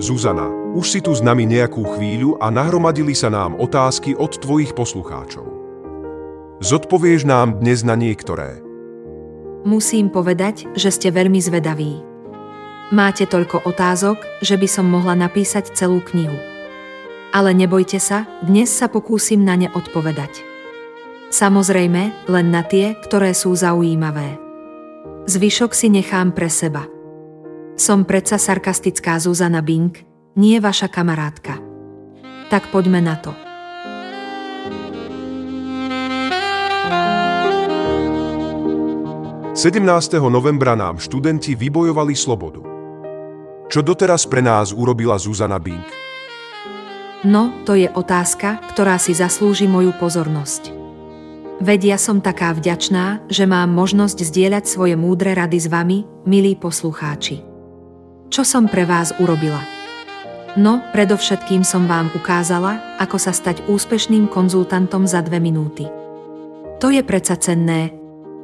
Zuzana, už si tu s nami nejakú chvíľu a nahromadili sa nám otázky od tvojich poslucháčov. Zodpovieš nám dnes na niektoré. Musím povedať, že ste veľmi zvedaví. Máte toľko otázok, že by som mohla napísať celú knihu. Ale nebojte sa, dnes sa pokúsim na ne odpovedať. Samozrejme, len na tie, ktoré sú zaujímavé. Zvyšok si nechám pre seba. Som predsa sarkastická Zuzana Bing, nie vaša kamarátka. Tak poďme na to. – 17. novembra nám študenti vybojovali slobodu. Čo doteraz pre nás urobila Zuzana Bing? No, to je otázka, ktorá si zaslúži moju pozornosť. Veď ja som taká vďačná, že mám možnosť zdieľať svoje múdre rady s vami, milí poslucháči. Čo som pre vás urobila? No, predovšetkým som vám ukázala, ako sa stať úspešným konzultantom za dve minúty. To je predsa cenné.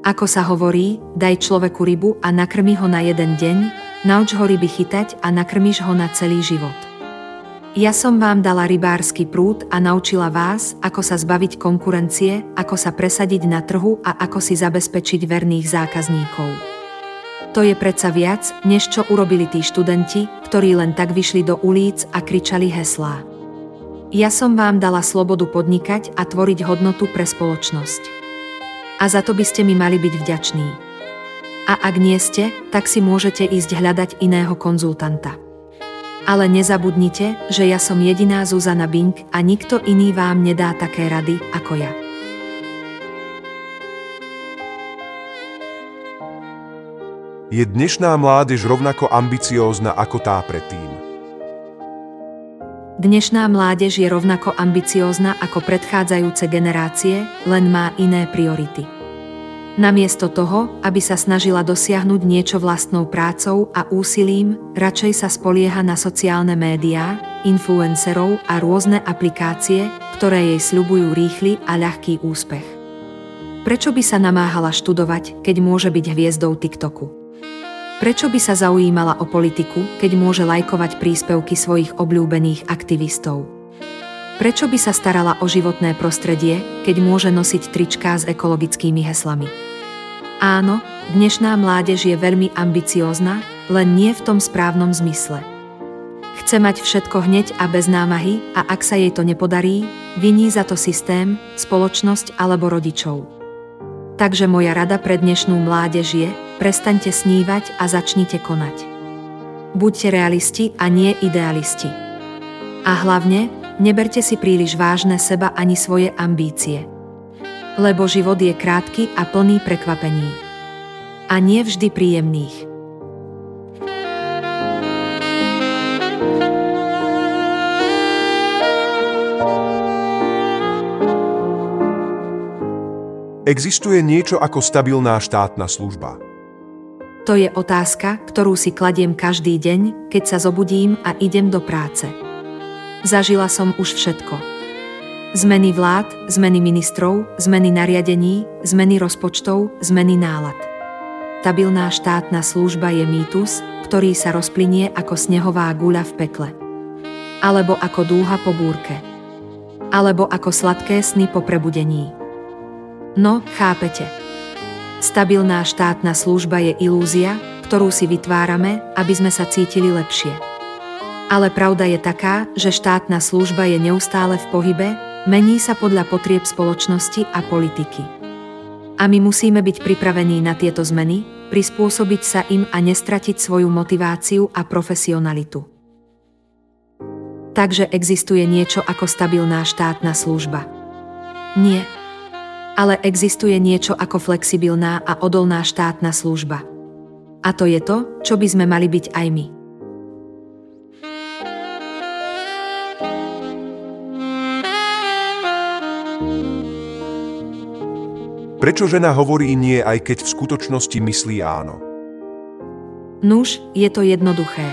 Ako sa hovorí, daj človeku rybu a nakrmi ho na jeden deň, nauč ho ryby chytať a nakrmiš ho na celý život. Ja som vám dala rybársky prúd a naučila vás, ako sa zbaviť konkurencie, ako sa presadiť na trhu a ako si zabezpečiť verných zákazníkov. To je predsa viac, než čo urobili tí študenti, ktorí len tak vyšli do ulic a kričali heslá. Ja som vám dala slobodu podnikať a tvoriť hodnotu pre spoločnosť. A za to by ste mi mali byť vďační. A ak nie ste, tak si môžete ísť hľadať iného konzultanta. Ale nezabudnite, že ja som jediná Zuzana Bing a nikto iný vám nedá také rady ako ja. Je dnešná mládež rovnako ambiciózna ako tá predtým? Dnešná mládež je rovnako ambiciózna ako predchádzajúce generácie, len má iné priority. Namiesto toho, aby sa snažila dosiahnuť niečo vlastnou prácou a úsilím, radšej sa spolieha na sociálne médiá, influencerov a rôzne aplikácie, ktoré jej sľubujú rýchly a ľahký úspech. Prečo by sa namáhala študovať, keď môže byť hviezdou TikToku? Prečo by sa zaujímala o politiku, keď môže lajkovať príspevky svojich obľúbených aktivistov? Prečo by sa starala o životné prostredie, keď môže nosiť tričká s ekologickými heslami? Áno, dnešná mládež je veľmi ambiciózna, len nie v tom správnom zmysle. Chce mať všetko hneď a bez námahy a ak sa jej to nepodarí, viní za to systém, spoločnosť alebo rodičov. Takže moja rada pre dnešnú mládež je, Prestaňte snívať a začnite konať. Buďte realisti a nie idealisti. A hlavne, neberte si príliš vážne seba ani svoje ambície. Lebo život je krátky a plný prekvapení. A nie vždy príjemných. Existuje niečo ako stabilná štátna služba. To je otázka, ktorú si kladiem každý deň, keď sa zobudím a idem do práce. Zažila som už všetko. Zmeny vlád, zmeny ministrov, zmeny nariadení, zmeny rozpočtov, zmeny nálad. Stabilná štátna služba je mýtus, ktorý sa rozplynie ako snehová guľa v pekle. Alebo ako dúha po búrke. Alebo ako sladké sny po prebudení. No, chápete. Stabilná štátna služba je ilúzia, ktorú si vytvárame, aby sme sa cítili lepšie. Ale pravda je taká, že štátna služba je neustále v pohybe, mení sa podľa potrieb spoločnosti a politiky. A my musíme byť pripravení na tieto zmeny, prispôsobiť sa im a nestratiť svoju motiváciu a profesionalitu. Takže existuje niečo ako stabilná štátna služba. Nie, ale existuje niečo ako flexibilná a odolná štátna služba. A to je to, čo by sme mali byť aj my. Prečo žena hovorí nie, aj keď v skutočnosti myslí áno? Nuž, je to jednoduché.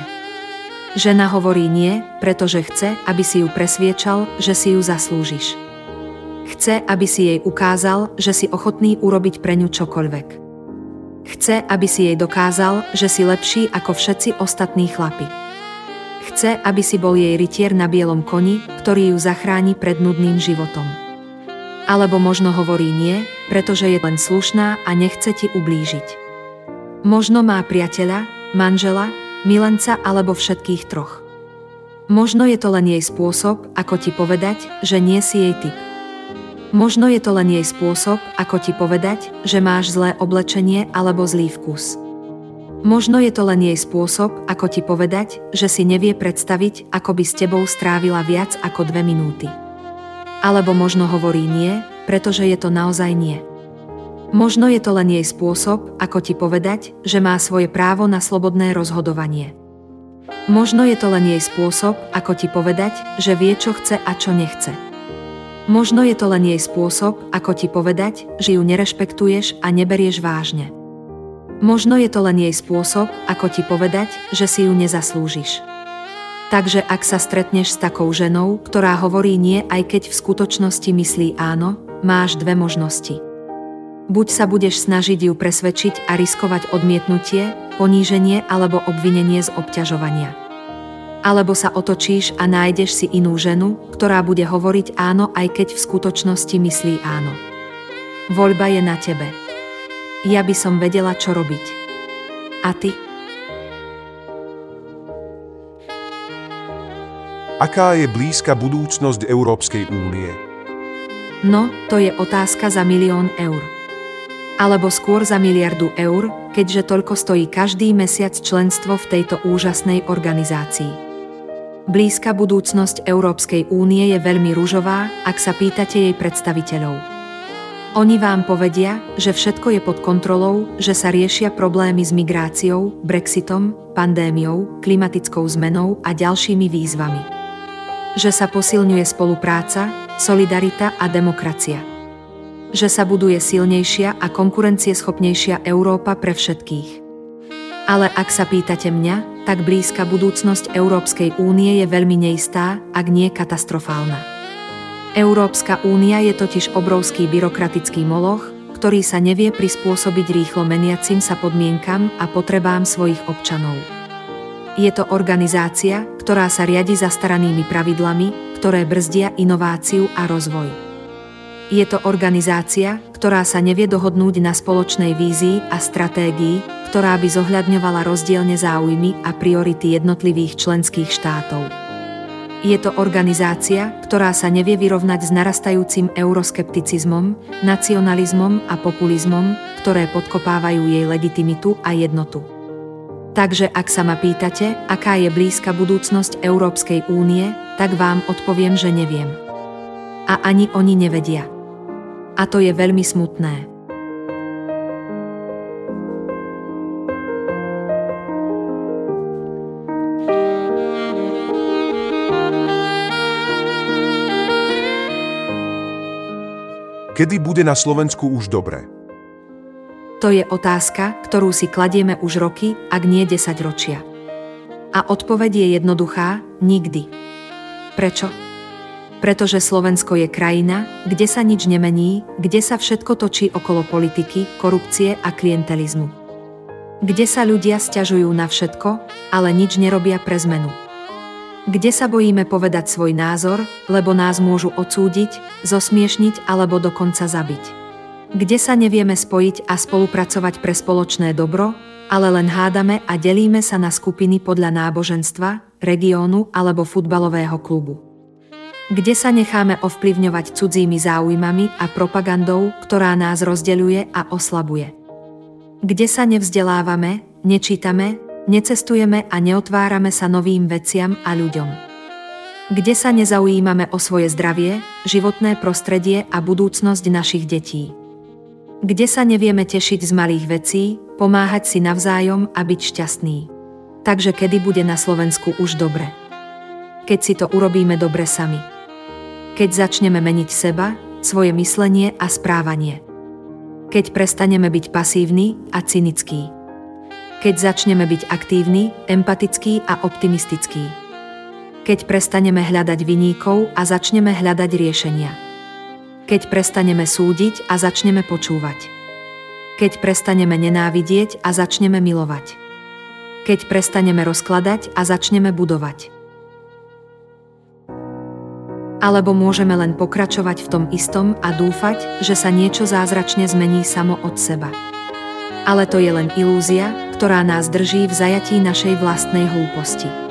Žena hovorí nie, pretože chce, aby si ju presviečal, že si ju zaslúžiš. Chce, aby si jej ukázal, že si ochotný urobiť pre ňu čokoľvek. Chce, aby si jej dokázal, že si lepší ako všetci ostatní chlapi. Chce, aby si bol jej rytier na bielom koni, ktorý ju zachráni pred nudným životom. Alebo možno hovorí nie, pretože je len slušná a nechce ti ublížiť. Možno má priateľa, manžela, milenca alebo všetkých troch. Možno je to len jej spôsob, ako ti povedať, že nie si jej typ. Možno je to len jej spôsob, ako ti povedať, že máš zlé oblečenie alebo zlý vkus. Možno je to len jej spôsob, ako ti povedať, že si nevie predstaviť, ako by s tebou strávila viac ako dve minúty. Alebo možno hovorí nie, pretože je to naozaj nie. Možno je to len jej spôsob, ako ti povedať, že má svoje právo na slobodné rozhodovanie. Možno je to len jej spôsob, ako ti povedať, že vie, čo chce a čo nechce. Možno je to len jej spôsob, ako ti povedať, že ju nerešpektuješ a neberieš vážne. Možno je to len jej spôsob, ako ti povedať, že si ju nezaslúžiš. Takže ak sa stretneš s takou ženou, ktorá hovorí nie aj keď v skutočnosti myslí áno, máš dve možnosti. Buď sa budeš snažiť ju presvedčiť a riskovať odmietnutie, poníženie alebo obvinenie z obťažovania. Alebo sa otočíš a nájdeš si inú ženu, ktorá bude hovoriť áno aj keď v skutočnosti myslí áno. Voľba je na tebe. Ja by som vedela, čo robiť. A ty? Aká je blízka budúcnosť Európskej únie? No, to je otázka za milión eur. Alebo skôr za miliardu eur, keďže toľko stojí každý mesiac členstvo v tejto úžasnej organizácii. Blízka budúcnosť Európskej únie je veľmi rúžová, ak sa pýtate jej predstaviteľov. Oni vám povedia, že všetko je pod kontrolou, že sa riešia problémy s migráciou, Brexitom, pandémiou, klimatickou zmenou a ďalšími výzvami. Že sa posilňuje spolupráca, solidarita a demokracia. Že sa buduje silnejšia a konkurencieschopnejšia Európa pre všetkých. Ale ak sa pýtate mňa, tak blízka budúcnosť Európskej únie je veľmi neistá, ak nie katastrofálna. Európska únia je totiž obrovský byrokratický moloch, ktorý sa nevie prispôsobiť rýchlo meniacim sa podmienkam a potrebám svojich občanov. Je to organizácia, ktorá sa riadi zastaranými pravidlami, ktoré brzdia inováciu a rozvoj. Je to organizácia, ktorá sa nevie dohodnúť na spoločnej vízii a stratégii, ktorá by zohľadňovala rozdielne záujmy a priority jednotlivých členských štátov. Je to organizácia, ktorá sa nevie vyrovnať s narastajúcim euroskepticizmom, nacionalizmom a populizmom, ktoré podkopávajú jej legitimitu a jednotu. Takže ak sa ma pýtate, aká je blízka budúcnosť Európskej únie, tak vám odpoviem, že neviem. A ani oni nevedia. A to je veľmi smutné. Kedy bude na Slovensku už dobre? To je otázka, ktorú si kladieme už roky, ak nie 10 ročia. A odpoveď je jednoduchá, nikdy. Prečo? Pretože Slovensko je krajina, kde sa nič nemení, kde sa všetko točí okolo politiky, korupcie a klientelizmu. Kde sa ľudia stiažujú na všetko, ale nič nerobia pre zmenu kde sa bojíme povedať svoj názor, lebo nás môžu odsúdiť, zosmiešniť alebo dokonca zabiť. Kde sa nevieme spojiť a spolupracovať pre spoločné dobro, ale len hádame a delíme sa na skupiny podľa náboženstva, regiónu alebo futbalového klubu. Kde sa necháme ovplyvňovať cudzími záujmami a propagandou, ktorá nás rozdeľuje a oslabuje. Kde sa nevzdelávame, nečítame, necestujeme a neotvárame sa novým veciam a ľuďom. Kde sa nezaujímame o svoje zdravie, životné prostredie a budúcnosť našich detí. Kde sa nevieme tešiť z malých vecí, pomáhať si navzájom a byť šťastný. Takže kedy bude na Slovensku už dobre? Keď si to urobíme dobre sami. Keď začneme meniť seba, svoje myslenie a správanie. Keď prestaneme byť pasívni a cynickí keď začneme byť aktívni, empatickí a optimistickí. Keď prestaneme hľadať viníkov a začneme hľadať riešenia. Keď prestaneme súdiť a začneme počúvať. Keď prestaneme nenávidieť a začneme milovať. keď prestaneme rozkladať a začneme budovať. Alebo môžeme len pokračovať v tom istom a dúfať, že sa niečo zázračne zmení samo od seba. Ale to je len ilúzia, ktorá nás drží v zajatí našej vlastnej hlúposti.